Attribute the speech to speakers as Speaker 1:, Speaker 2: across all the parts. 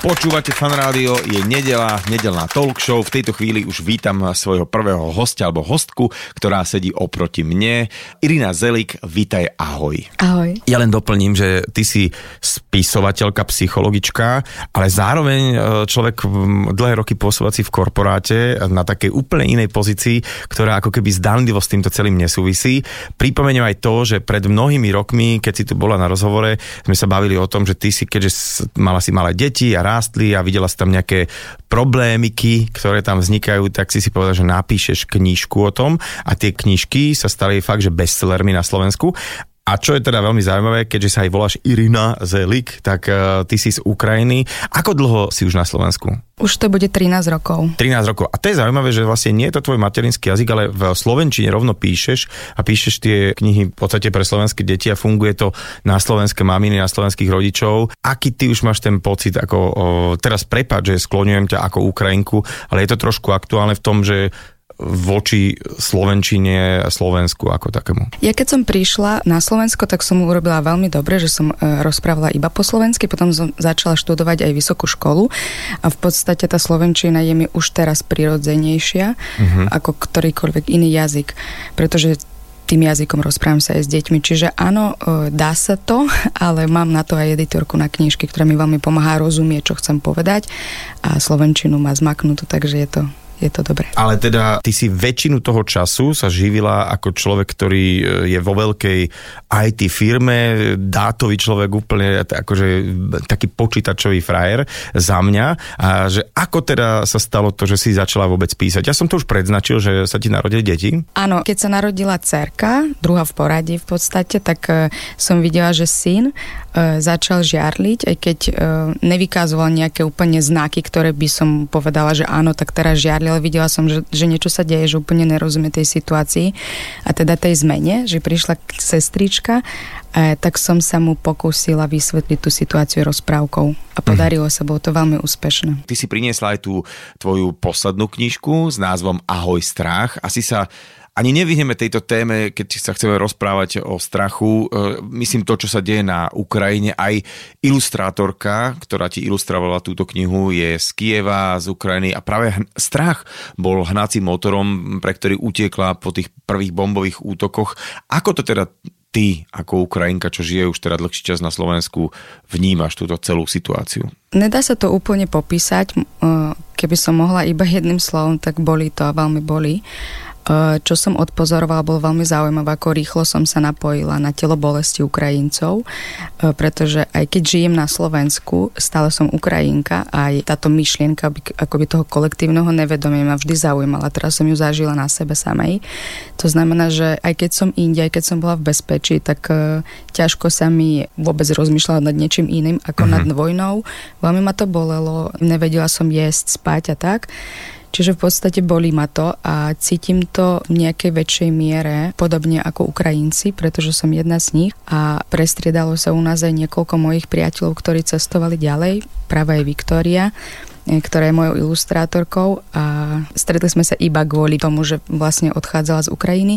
Speaker 1: Počúvate fan rádio, je nedela, nedelná talk show. V tejto chvíli už vítam svojho prvého hostia alebo hostku, ktorá sedí oproti mne. Irina Zelik, vítaj, ahoj.
Speaker 2: Ahoj.
Speaker 1: Ja len doplním, že ty si spisovateľka, psychologička, ale zároveň e, človek dlhé roky pôsobací v korporáte na takej úplne inej pozícii, ktorá ako keby zdanlivo s týmto celým nesúvisí. Pripomeniem aj to, že pred mnohými rokmi, keď si tu bola na rozhovore, sme sa bavili o tom, že ty si, keďže mala si malé deti a rástli a videla si tam nejaké problémiky, ktoré tam vznikajú, tak si si povedala, že napíšeš knížku o tom a tie knižky sa stali fakt, že bestsellermi na Slovensku. A čo je teda veľmi zaujímavé, keďže sa aj voláš Irina Zelik, tak uh, ty si z Ukrajiny. Ako dlho si už na Slovensku?
Speaker 2: Už to bude 13 rokov.
Speaker 1: 13 rokov. A to je zaujímavé, že vlastne nie je to tvoj materinský jazyk, ale v slovenčine rovno píšeš a píšeš tie knihy v podstate pre slovenské deti a funguje to na slovenské maminy, na slovenských rodičov. Aký ty už máš ten pocit, ako o, teraz prepáč, že skloňujem ťa ako Ukrajinku, ale je to trošku aktuálne v tom, že voči Slovenčine a Slovensku ako takému.
Speaker 2: Ja keď som prišla na Slovensko, tak som urobila veľmi dobre, že som e, rozprávala iba po slovensky, potom som začala študovať aj vysokú školu a v podstate tá slovenčina je mi už teraz prirodzenejšia uh-huh. ako ktorýkoľvek iný jazyk, pretože tým jazykom rozprávam sa aj s deťmi. Čiže áno, e, dá sa to, ale mám na to aj editorku na knižky, ktorá mi veľmi pomáha rozumieť, čo chcem povedať a slovenčinu má zmaknutú, takže je to, je to dobré.
Speaker 1: Ale teda ty si väčšinu toho času sa živila ako človek, ktorý e, je vo veľkej IT firme, dátový človek úplne akože taký počítačový frajer za mňa. A že ako teda sa stalo to, že si začala vôbec písať? Ja som to už predznačil, že sa ti narodili deti.
Speaker 2: Áno, keď sa narodila cerka, druhá v poradí v podstate, tak e, som videla, že syn e, začal žiarliť, aj keď nevykazoval nejaké úplne znaky, ktoré by som povedala, že áno, tak teraz žiarli, ale videla som, že, že niečo sa deje, že úplne nerozumie tej situácii a teda tej zmene, že prišla sestrička, e, tak som sa mu pokúsila vysvetliť tú situáciu rozprávkou a podarilo sa, bolo to veľmi úspešné.
Speaker 1: Ty si priniesla aj tú tvoju poslednú knižku s názvom Ahoj strach. Asi sa ani nevyhneme tejto téme, keď sa chceme rozprávať o strachu. E, Myslím to, čo sa deje na Ukrajine. Aj ilustrátorka, ktorá ti ilustrovala túto knihu, je z Kieva, z Ukrajiny a práve strach bol hnacím motorom, pre ktorý utiekla po tých prvých bombových útokoch. Ako to teda ty, ako Ukrajinka, čo žije už teda dlhší čas na Slovensku, vnímaš túto celú situáciu?
Speaker 2: Nedá sa to úplne popísať. E, Keby som mohla iba jedným slovom, tak boli to a veľmi boli. E, Čo som odpozorovala, bolo veľmi zaujímavé, ako rýchlo som sa napojila na telo bolesti Ukrajincov, e, pretože aj keď žijem na Slovensku, stále som Ukrajinka a aj táto myšlienka by- akoby toho kolektívneho nevedomia ma vždy zaujímala. Teraz som ju zažila na sebe samej. To znamená, že aj keď som inde, aj keď som bola v bezpečí, tak e, ťažko sa mi vôbec rozmýšľať nad niečím iným ako nad vojnou. Veľmi ma to bolelo, nevedela som jesť, spať a tak. Čiže v podstate bolí ma to a cítim to v nejakej väčšej miere, podobne ako Ukrajinci, pretože som jedna z nich a prestriedalo sa u nás aj niekoľko mojich priateľov, ktorí cestovali ďalej, práve aj Viktória e, ktorá je mojou ilustrátorkou a stretli sme sa iba kvôli tomu, že vlastne odchádzala z Ukrajiny.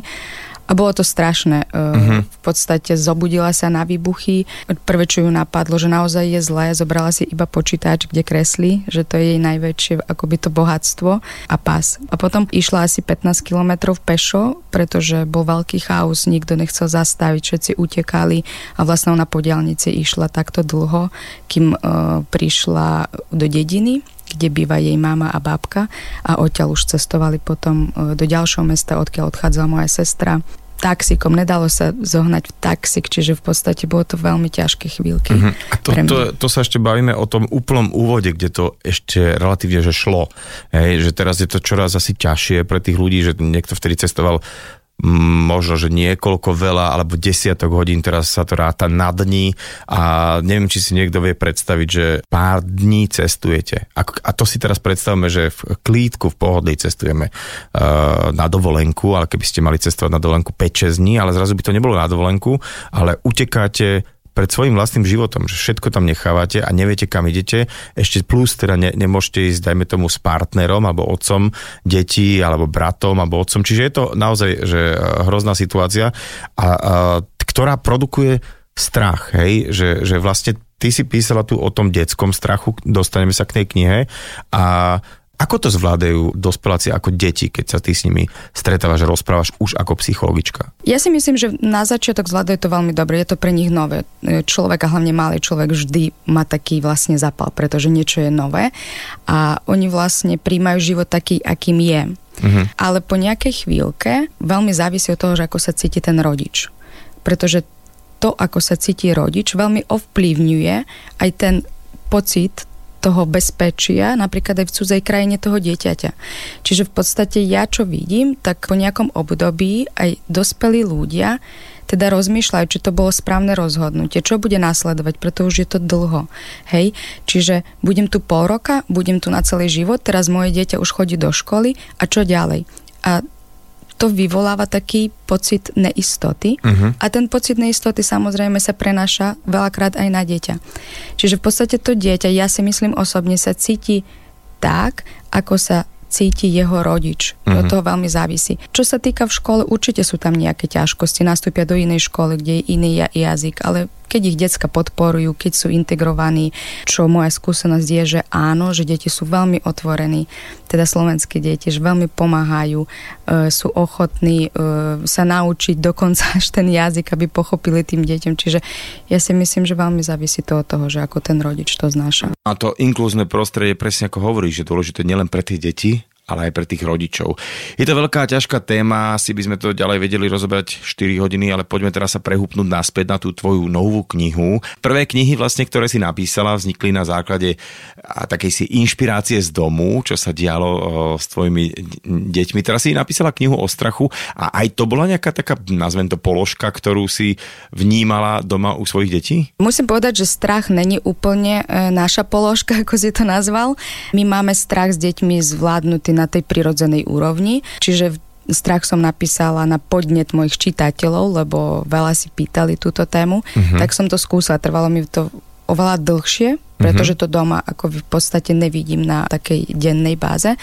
Speaker 2: A bolo to strašné. Uh-huh. V podstate zobudila sa na výbuchy. Prvé, čo ju napadlo, že naozaj je zlé, zobrala si iba počítač, kde kreslí, že to je jej najväčšie akoby to bohatstvo a pás. A potom išla asi 15 kilometrov pešo, pretože bol veľký chaos, nikto nechcel zastaviť, všetci utekali a vlastne ona po diálnici išla takto dlho, kým uh, prišla do dediny kde býva jej mama a babka a odtiaľ už cestovali potom e, do ďalšieho mesta, odkiaľ odchádzala moja sestra taxikom, nedalo sa zohnať v taxik, čiže v podstate bolo to veľmi ťažké chvíľky.
Speaker 1: Uh-huh. A to, to, to sa ešte bavíme o tom úplnom úvode, kde to ešte relatívne že šlo. Hej, že teraz je to čoraz asi ťažšie pre tých ľudí, že niekto vtedy cestoval možno, že niekoľko veľa alebo desiatok hodín, teraz sa to ráta na dní a neviem, či si niekto vie predstaviť, že pár dní cestujete. A, a to si teraz predstavme, že v klídku, v pohodlí cestujeme uh, na dovolenku, ale keby ste mali cestovať na dovolenku 5-6 dní, ale zrazu by to nebolo na dovolenku, ale utekáte pred svojim vlastným životom, že všetko tam nechávate a neviete, kam idete, ešte plus teda ne, nemôžete ísť, dajme tomu, s partnerom alebo otcom detí, alebo bratom, alebo otcom. Čiže je to naozaj že e, hrozná situácia, a, a, ktorá produkuje strach, hej, že, že vlastne ty si písala tu o tom detskom strachu, dostaneme sa k tej knihe. A ako to zvládajú dospeláci ako deti, keď sa ty s nimi stretávaš, rozprávaš už ako psychologička?
Speaker 2: Ja si myslím, že na začiatok zvládajú to veľmi dobre. Je to pre nich nové. Človek a hlavne malý človek vždy má taký vlastne zapal, pretože niečo je nové a oni vlastne príjmajú život taký, akým je. Uh-huh. Ale po nejakej chvíľke veľmi závisí od toho, že ako sa cíti ten rodič. Pretože to, ako sa cíti rodič, veľmi ovplyvňuje aj ten pocit toho bezpečia, napríklad aj v cudzej krajine toho dieťaťa. Čiže v podstate ja, čo vidím, tak po nejakom období aj dospelí ľudia teda rozmýšľajú, či to bolo správne rozhodnutie, čo bude následovať, preto už je to dlho. Hej, čiže budem tu pol roka, budem tu na celý život, teraz moje dieťa už chodí do školy a čo ďalej? A to vyvoláva taký pocit neistoty uh-huh. a ten pocit neistoty samozrejme sa prenáša veľakrát aj na dieťa. Čiže v podstate to dieťa, ja si myslím osobne, sa cíti tak, ako sa cíti jeho rodič. Uh-huh. Od toho veľmi závisí. Čo sa týka v škole, určite sú tam nejaké ťažkosti. Nastúpia do inej školy, kde je iný jazyk, ale keď ich decka podporujú, keď sú integrovaní, čo moja skúsenosť je, že áno, že deti sú veľmi otvorení, teda slovenské deti, že veľmi pomáhajú, e, sú ochotní e, sa naučiť dokonca až ten jazyk, aby pochopili tým deťom. Čiže ja si myslím, že veľmi závisí to od toho, že ako ten rodič to znáša.
Speaker 1: A to inklúzne prostredie, presne ako hovorí, že dôležité nielen pre tie deti, ale aj pre tých rodičov. Je to veľká ťažká téma, asi by sme to ďalej vedeli rozobrať 4 hodiny, ale poďme teraz sa prehúpnúť naspäť na tú tvoju novú knihu. Prvé knihy vlastne, ktoré si napísala, vznikli na základe takej si inšpirácie z domu, čo sa dialo s tvojimi deťmi. Teraz si napísala knihu o strachu a aj to bola nejaká taká, nazvem to položka, ktorú si vnímala doma u svojich detí?
Speaker 2: Musím povedať, že strach není úplne e, naša položka, ako si to nazval. My máme strach s deťmi zvládnutý na tej prirodzenej úrovni. Čiže strach som napísala na podnet mojich čitateľov, lebo veľa si pýtali túto tému, uh-huh. tak som to skúsala. Trvalo mi to oveľa dlhšie, pretože to doma ako v podstate nevidím na takej dennej báze,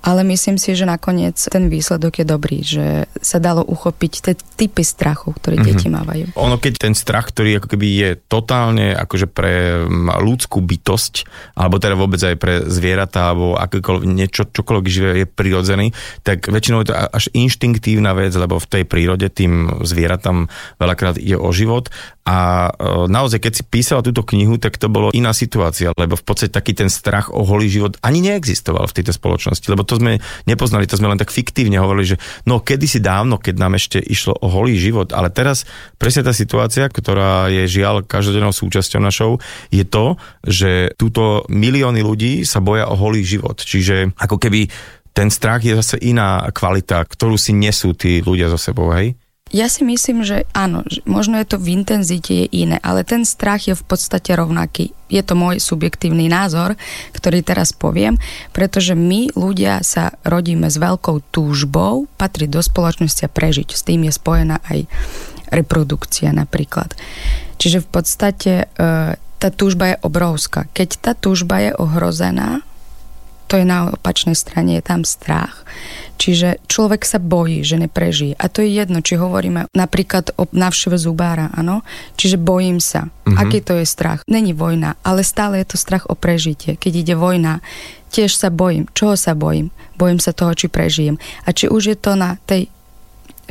Speaker 2: ale myslím si, že nakoniec ten výsledok je dobrý, že sa dalo uchopiť tie typy strachu, ktoré mm-hmm. deti mávajú.
Speaker 1: Ono keď ten strach, ktorý ako keby je totálne akože pre ľudskú bytosť, alebo teda vôbec aj pre zvieratá, alebo akékoľvek niečo, čokoľvek živé je prirodzený, tak väčšinou je to až inštinktívna vec, lebo v tej prírode tým zvieratám veľakrát ide o život a e, naozaj, keď si písala túto knihu, tak to bolo iná situácia, lebo v podstate taký ten strach o holý život ani neexistoval v tejto spoločnosti, lebo to sme nepoznali, to sme len tak fiktívne hovorili, že no kedysi dávno, keď nám ešte išlo o holý život, ale teraz presne tá situácia, ktorá je žiaľ každodennou súčasťou našou, je to, že túto milióny ľudí sa boja o holý život. Čiže ako keby ten strach je zase iná kvalita, ktorú si nesú tí ľudia so sebou, hej?
Speaker 2: Ja si myslím, že áno, možno je to v intenzite je iné, ale ten strach je v podstate rovnaký. Je to môj subjektívny názor, ktorý teraz poviem, pretože my ľudia sa rodíme s veľkou túžbou patriť do spoločnosti a prežiť. S tým je spojená aj reprodukcia napríklad. Čiže v podstate e, tá túžba je obrovská. Keď tá túžba je ohrozená, to je na opačnej strane, je tam strach. Čiže človek sa bojí, že neprežije. A to je jedno, či hovoríme napríklad o návšteve zubára, áno? Čiže bojím sa. Mm-hmm. Aký to je strach? Není vojna, ale stále je to strach o prežitie. Keď ide vojna, tiež sa bojím. Čoho sa bojím? Bojím sa toho, či prežijem. A či už je to na tej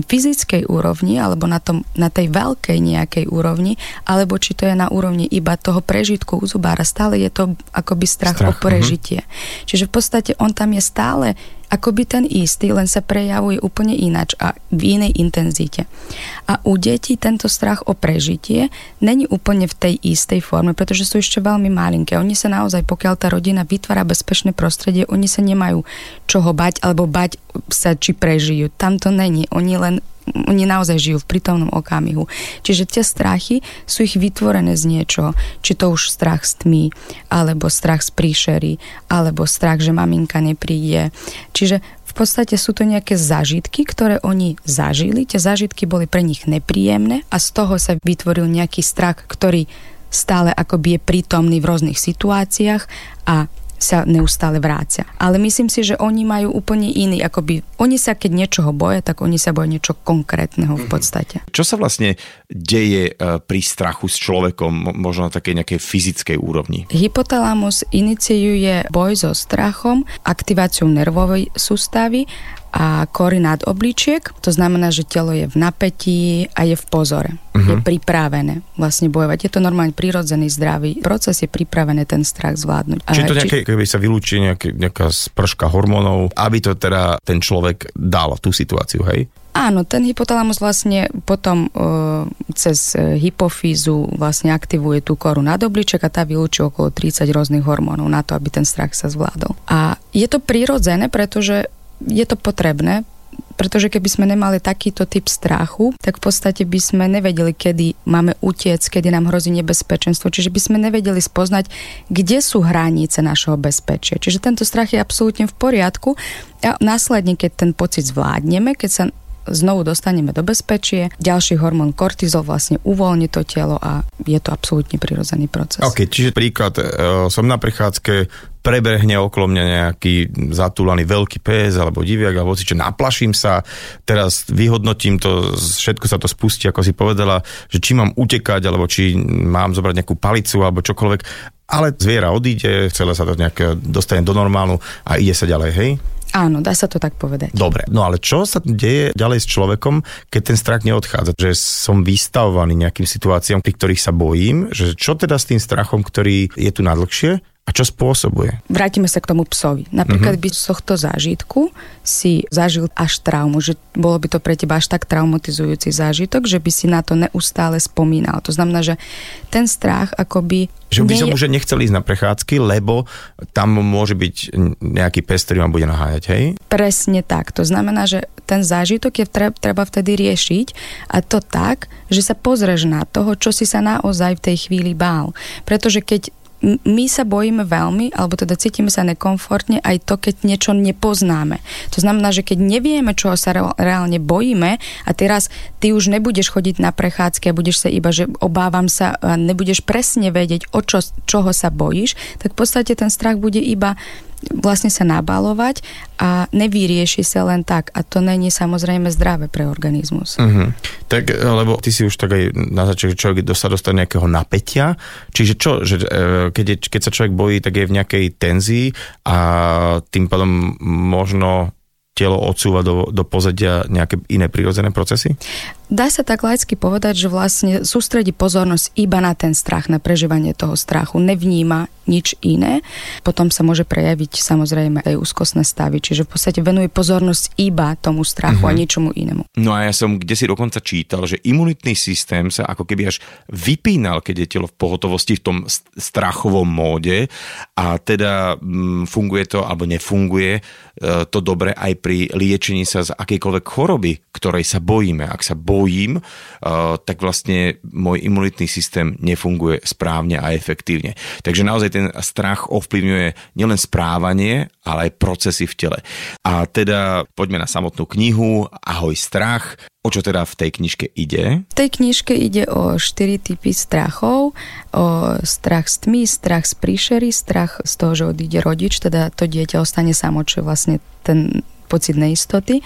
Speaker 2: fyzickej úrovni alebo na, tom, na tej veľkej nejakej úrovni, alebo či to je na úrovni iba toho prežitku u zubára. Stále je to akoby strach, strach o prežitie. Uh-huh. Čiže v podstate on tam je stále akoby ten istý, len sa prejavuje úplne inač a v inej intenzite. A u detí tento strach o prežitie není úplne v tej istej forme, pretože sú ešte veľmi malinké. Oni sa naozaj, pokiaľ tá rodina vytvára bezpečné prostredie, oni sa nemajú čoho bať alebo bať sa, či prežijú. Tam to není. Oni len oni naozaj žijú v prítomnom okamihu. Čiže tie strachy sú ich vytvorené z niečoho. Či to už strach z tmy, alebo strach z príšery, alebo strach, že maminka nepríde. Čiže v podstate sú to nejaké zážitky, ktoré oni zažili. Tie zážitky boli pre nich nepríjemné a z toho sa vytvoril nejaký strach, ktorý stále akoby je prítomný v rôznych situáciách a sa neustále vrácia. Ale myslím si, že oni majú úplne iný, akoby, oni sa keď niečoho boja, tak oni sa boja niečo konkrétneho v mhm. podstate.
Speaker 1: Čo sa vlastne deje e, pri strachu s človekom, možno na takej nejakej fyzickej úrovni?
Speaker 2: Hypotalamus iniciuje boj so strachom, aktiváciou nervovej sústavy a nad obličiek. To znamená, že telo je v napätí a je v pozore. Uh-huh. Je pripravené vlastne bojovať. Je to normálne prirodzený zdravý proces, je pripravené ten strach zvládnuť.
Speaker 1: Čiže to nejaké, keby sa vylúči nejaké, nejaká sprška hormónov, aby to teda ten človek dal tú situáciu, hej?
Speaker 2: Áno, ten hypotalamus vlastne potom e, cez hypofízu vlastne aktivuje tú koru nad obliček a tá vylúči okolo 30 rôznych hormónov na to, aby ten strach sa zvládol. A je to prirodzené, pretože je to potrebné, pretože keby sme nemali takýto typ strachu, tak v podstate by sme nevedeli, kedy máme utiec, kedy nám hrozí nebezpečenstvo. Čiže by sme nevedeli spoznať, kde sú hranice našeho bezpečia. Čiže tento strach je absolútne v poriadku a následne, keď ten pocit zvládneme, keď sa znovu dostaneme do bezpečie. Ďalší hormón kortizol vlastne uvoľní to telo a je to absolútne prirodzený proces.
Speaker 1: OK, čiže príklad, e, som na prechádzke, prebehne okolo mňa nejaký zatúlaný veľký pes alebo diviak alebo si, naplaším sa, teraz vyhodnotím to, všetko sa to spustí, ako si povedala, že či mám utekať alebo či mám zobrať nejakú palicu alebo čokoľvek, ale zviera odíde, celé sa to nejak dostane do normálu a ide sa ďalej, hej?
Speaker 2: Áno, dá sa to tak povedať.
Speaker 1: Dobre, no ale čo sa deje ďalej s človekom, keď ten strach neodchádza? Že som vystavovaný nejakým situáciám, pri ktorých sa bojím, že čo teda s tým strachom, ktorý je tu nadlhšie a čo spôsobuje?
Speaker 2: Vrátime sa k tomu psovi. Napríklad uh-huh. by z tohto zážitku si zažil až traumu, že bolo by to pre teba až tak traumatizujúci zážitok, že by si na to neustále spomínal. To znamená, že ten strach akoby...
Speaker 1: Že by nie... som už nechcel ísť na prechádzky, lebo tam môže byť nejaký pes, ktorý ma bude nahájať, hej?
Speaker 2: Presne tak. To znamená, že ten zážitok je treba vtedy riešiť a to tak, že sa pozrieš na toho, čo si sa naozaj v tej chvíli bál. Pretože keď my sa bojíme veľmi, alebo teda cítime sa nekomfortne aj to, keď niečo nepoznáme. To znamená, že keď nevieme, čoho sa reálne bojíme a teraz ty už nebudeš chodiť na prechádzky a budeš sa iba, že obávam sa a nebudeš presne vedieť, o čo, čoho sa bojíš, tak v podstate ten strach bude iba vlastne sa nabalovať a nevyrieši sa len tak. A to není samozrejme zdravé pre organizmus.
Speaker 1: Uh-huh. Tak, lebo ty si už tak aj na začiatku človek sa dostane nejakého napätia. Čiže čo, že, e, keď, je, keď sa človek bojí, tak je v nejakej tenzii a tým pádom možno telo odsúva do, do pozadia nejaké iné prirodzené procesy?
Speaker 2: Dá sa tak laicky povedať, že vlastne sústredí pozornosť iba na ten strach, na prežívanie toho strachu. Nevníma nič iné. Potom sa môže prejaviť samozrejme aj úzkostné stavy, čiže v podstate venuje pozornosť iba tomu strachu uh-huh. a mhm. ničomu inému.
Speaker 1: No a ja som kde si dokonca čítal, že imunitný systém sa ako keby až vypínal, keď je telo v pohotovosti v tom strachovom móde a teda mm, funguje to alebo nefunguje e, to dobre aj pri liečení sa z akejkoľvek choroby, ktorej sa bojíme. Ak sa bojím, eh, tak vlastne môj imunitný systém nefunguje správne a efektívne. Takže naozaj ten strach ovplyvňuje nielen správanie, ale aj procesy v tele. A teda poďme na samotnú knihu Ahoj strach. O čo teda v tej knižke ide?
Speaker 2: V tej knižke ide o štyri typy strachov. O strach z tmy, strach z príšery, strach z toho, že odíde rodič, teda to dieťa ostane samo, čo je vlastne ten pocit neistoty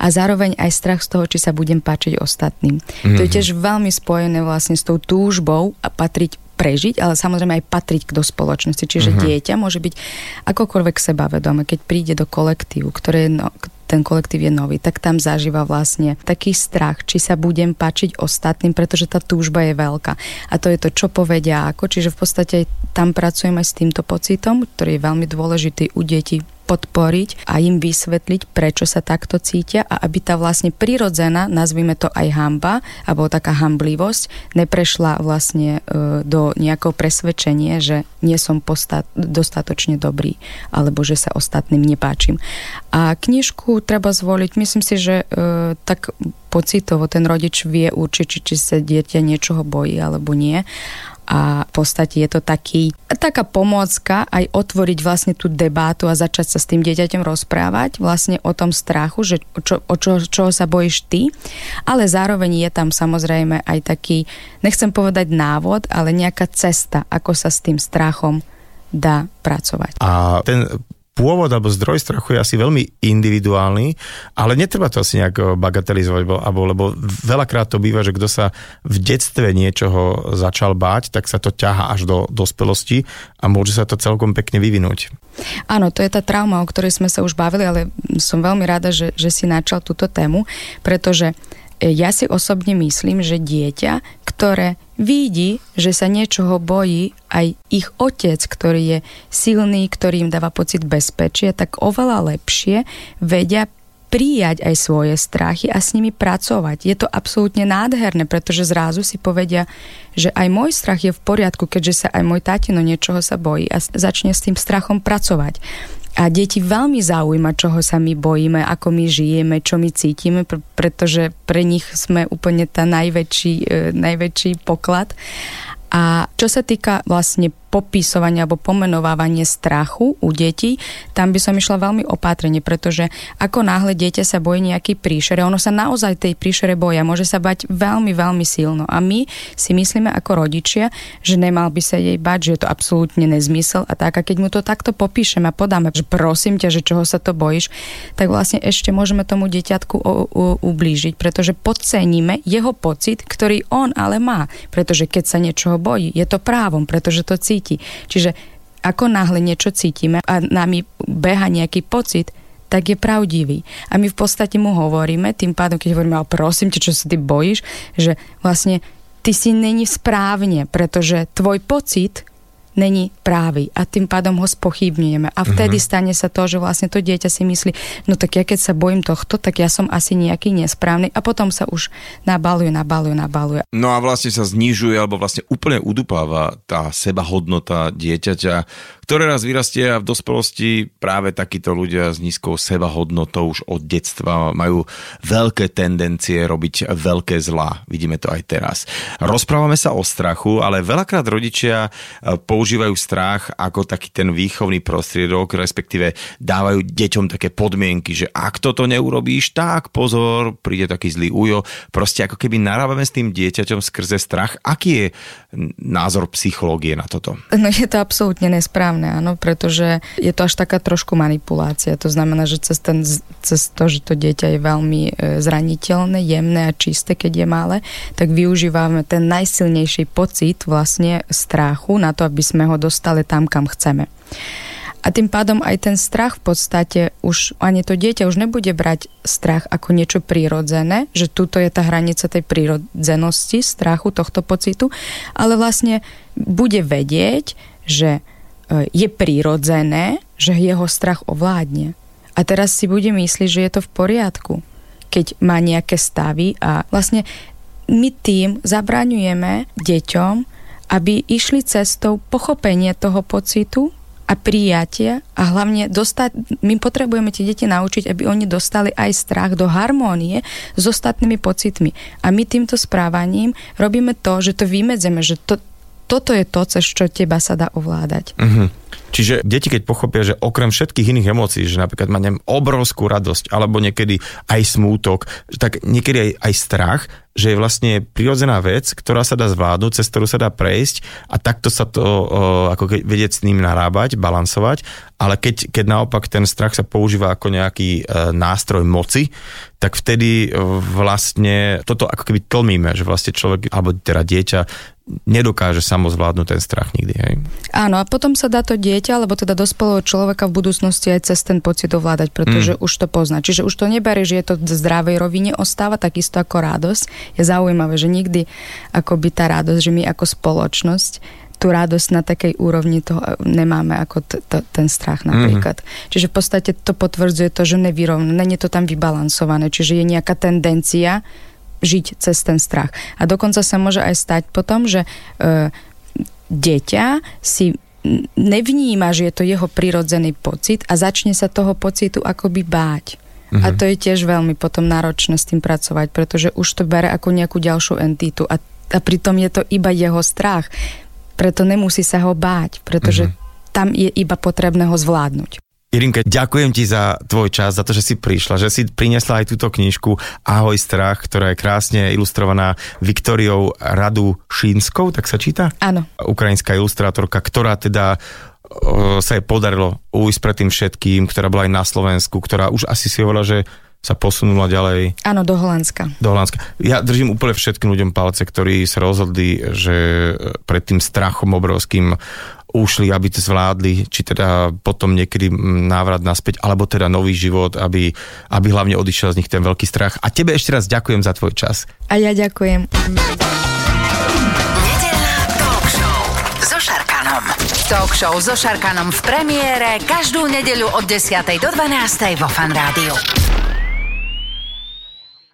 Speaker 2: a zároveň aj strach z toho, či sa budem páčiť ostatným. Mm-hmm. To je mhm. tiež veľmi spojené vlastne s tou túžbou a patriť prežiť, ale samozrejme aj patriť do spoločnosti. Čiže uh-huh. dieťa môže byť akokoľvek sebavedomé, keď príde do kolektívu, ktoré je no, ten kolektív je nový, tak tam zažíva vlastne taký strach, či sa budem pačiť ostatným, pretože tá túžba je veľká. A to je to, čo povedia ako. Čiže v podstate tam pracujeme s týmto pocitom, ktorý je veľmi dôležitý u detí podporiť a im vysvetliť, prečo sa takto cítia a aby tá vlastne prirodzená, nazvime to aj hamba, alebo taká hamblivosť, neprešla vlastne e, do nejakého presvedčenia, že nie som postat- dostatočne dobrý, alebo že sa ostatným nepáčim. A knižku treba zvoliť, myslím si, že e, tak pocitovo ten rodič vie určiť, či, sa dieťa niečoho bojí alebo nie a v podstate je to taký, taká pomôcka aj otvoriť vlastne tú debátu a začať sa s tým dieťaťom rozprávať vlastne o tom strachu, že čo, o čo, čoho sa bojíš ty, ale zároveň je tam samozrejme aj taký, nechcem povedať návod, ale nejaká cesta, ako sa s tým strachom dá pracovať.
Speaker 1: A ten pôvod alebo zdroj strachu je asi veľmi individuálny, ale netreba to asi nejak bagatelizovať, lebo, lebo veľakrát to býva, že kto sa v detstve niečoho začal báť, tak sa to ťaha až do dospelosti a môže sa to celkom pekne vyvinúť.
Speaker 2: Áno, to je tá trauma, o ktorej sme sa už bavili, ale som veľmi rada, že, že si načal túto tému, pretože ja si osobne myslím, že dieťa, ktoré vidí, že sa niečoho bojí aj ich otec, ktorý je silný, ktorý im dáva pocit bezpečia, tak oveľa lepšie vedia prijať aj svoje strachy a s nimi pracovať. Je to absolútne nádherné, pretože zrazu si povedia, že aj môj strach je v poriadku, keďže sa aj môj tatino niečoho sa bojí a začne s tým strachom pracovať. A deti veľmi zaujíma, čoho sa my bojíme, ako my žijeme, čo my cítime, pretože pre nich sme úplne tá najväčší, e, najväčší poklad. A čo sa týka vlastne popisovanie alebo pomenovávanie strachu u detí, tam by som išla veľmi opatrne, pretože ako náhle dieťa sa bojí nejaký príšere, ono sa naozaj tej príšere boja, môže sa bať veľmi, veľmi silno. A my si myslíme ako rodičia, že nemal by sa jej bať, že je to absolútne nezmysel a tak. A keď mu to takto popíšeme a podáme, že prosím ťa, že čoho sa to bojíš, tak vlastne ešte môžeme tomu dieťatku ublížiť, pretože podceníme jeho pocit, ktorý on ale má. Pretože keď sa niečoho bojí, je to právom, pretože to cíti cíti. Čiže ako náhle niečo cítime a nami beha nejaký pocit, tak je pravdivý. A my v podstate mu hovoríme, tým pádom, keď hovoríme, ale prosím ťa, čo sa ty bojíš, že vlastne ty si není správne, pretože tvoj pocit není právý a tým pádom ho spochybňujeme. A vtedy uh-huh. stane sa to, že vlastne to dieťa si myslí, no tak ja keď sa bojím tohto, tak ja som asi nejaký nesprávny a potom sa už nabaluje, nabaluje, nabaluje.
Speaker 3: No a vlastne sa znižuje alebo vlastne úplne udupáva tá sebahodnota dieťaťa, ktoré raz vyrastie a v dospelosti práve takíto ľudia s nízkou sebahodnotou už od detstva majú veľké tendencie robiť veľké zlá. Vidíme to aj teraz. Rozprávame sa o strachu, ale veľakrát rodičia e, používajú strach ako taký ten výchovný prostriedok, respektíve dávajú deťom také podmienky, že ak toto neurobíš, tak pozor, príde taký zlý ujo. Proste ako keby narábame s tým dieťaťom skrze strach. Aký je názor psychológie na toto?
Speaker 2: No je to absolútne nesprávne správne, áno, pretože je to až taká trošku manipulácia. To znamená, že cez, ten, cez to, že to dieťa je veľmi e, zraniteľné, jemné a čisté, keď je malé, tak využívame ten najsilnejší pocit vlastne strachu na to, aby sme ho dostali tam, kam chceme. A tým pádom aj ten strach v podstate už, ani to dieťa už nebude brať strach ako niečo prírodzené, že tuto je tá hranica tej prírodzenosti, strachu, tohto pocitu, ale vlastne bude vedieť, že je prirodzené, že jeho strach ovládne. A teraz si bude myslieť, že je to v poriadku, keď má nejaké stavy a vlastne my tým zabraňujeme deťom, aby išli cestou pochopenia toho pocitu a prijatia a hlavne dostať, my potrebujeme tie deti naučiť, aby oni dostali aj strach do harmónie s ostatnými pocitmi. A my týmto správaním robíme to, že to vymedzeme, že to, toto je to, cez čo teba sa dá ovládať.
Speaker 1: Uh-huh. Čiže deti, keď pochopia, že okrem všetkých iných emócií, že napríklad má obrovskú radosť, alebo niekedy aj smútok, tak niekedy aj, aj strach, že je vlastne prirodzená vec, ktorá sa dá zvládnuť, cez ktorú sa dá prejsť a takto sa to o, ako keď vedieť s ním narábať, balansovať, ale keď, keď naopak ten strach sa používa ako nejaký e, nástroj moci, tak vtedy e, vlastne toto ako keby tlmíme, že vlastne človek, alebo teda dieťa nedokáže samozvládnuť ten strach nikdy. Hej.
Speaker 2: Áno, a potom sa dá to dieťa, alebo teda dospelého človeka v budúcnosti aj cez ten pocit ovládať, pretože mm. už to pozná. Čiže už to neberie, že je to v zdravej rovine, ostáva takisto ako radosť. Je zaujímavé, že nikdy akoby tá radosť, že my ako spoločnosť tú radosť na takej úrovni toho nemáme ako t- t- ten strach napríklad. Mm-hmm. Čiže v podstate to potvrdzuje to, že nevyrovné, není to tam vybalansované, čiže je nejaká tendencia žiť cez ten strach. A dokonca sa môže aj stať potom, že e, dieťa si nevníma, že je to jeho prirodzený pocit a začne sa toho pocitu akoby báť. Mm-hmm. A mhm. to je tiež veľmi potom náročné s tým pracovať, pretože už to bere ako nejakú ďalšiu entitu a, a pritom je to iba jeho strach preto nemusí sa ho báť, pretože mm-hmm. tam je iba potrebné ho zvládnuť.
Speaker 1: Irinke, ďakujem ti za tvoj čas, za to, že si prišla, že si priniesla aj túto knižku Ahoj strach, ktorá je krásne ilustrovaná Viktoriou Radu Šínskou, tak sa číta?
Speaker 2: Áno.
Speaker 1: Ukrajinská ilustrátorka, ktorá teda sa jej podarilo ujsť pred tým všetkým, ktorá bola aj na Slovensku, ktorá už asi si hovorila, že sa posunula ďalej.
Speaker 2: Áno, do Holandska.
Speaker 1: Do Holandska. Ja držím úplne všetkým ľuďom palce, ktorí sa rozhodli, že pred tým strachom obrovským ušli, aby to zvládli, či teda potom niekedy návrat naspäť, alebo teda nový život, aby, aby hlavne odišiel z nich ten veľký strach. A tebe ešte raz ďakujem za tvoj čas.
Speaker 2: A ja ďakujem.
Speaker 4: talk show so Šarkanom. Talk show so Šarkanom v premiére každú nedeľu od 10. do 12. vo Fan Rádiu.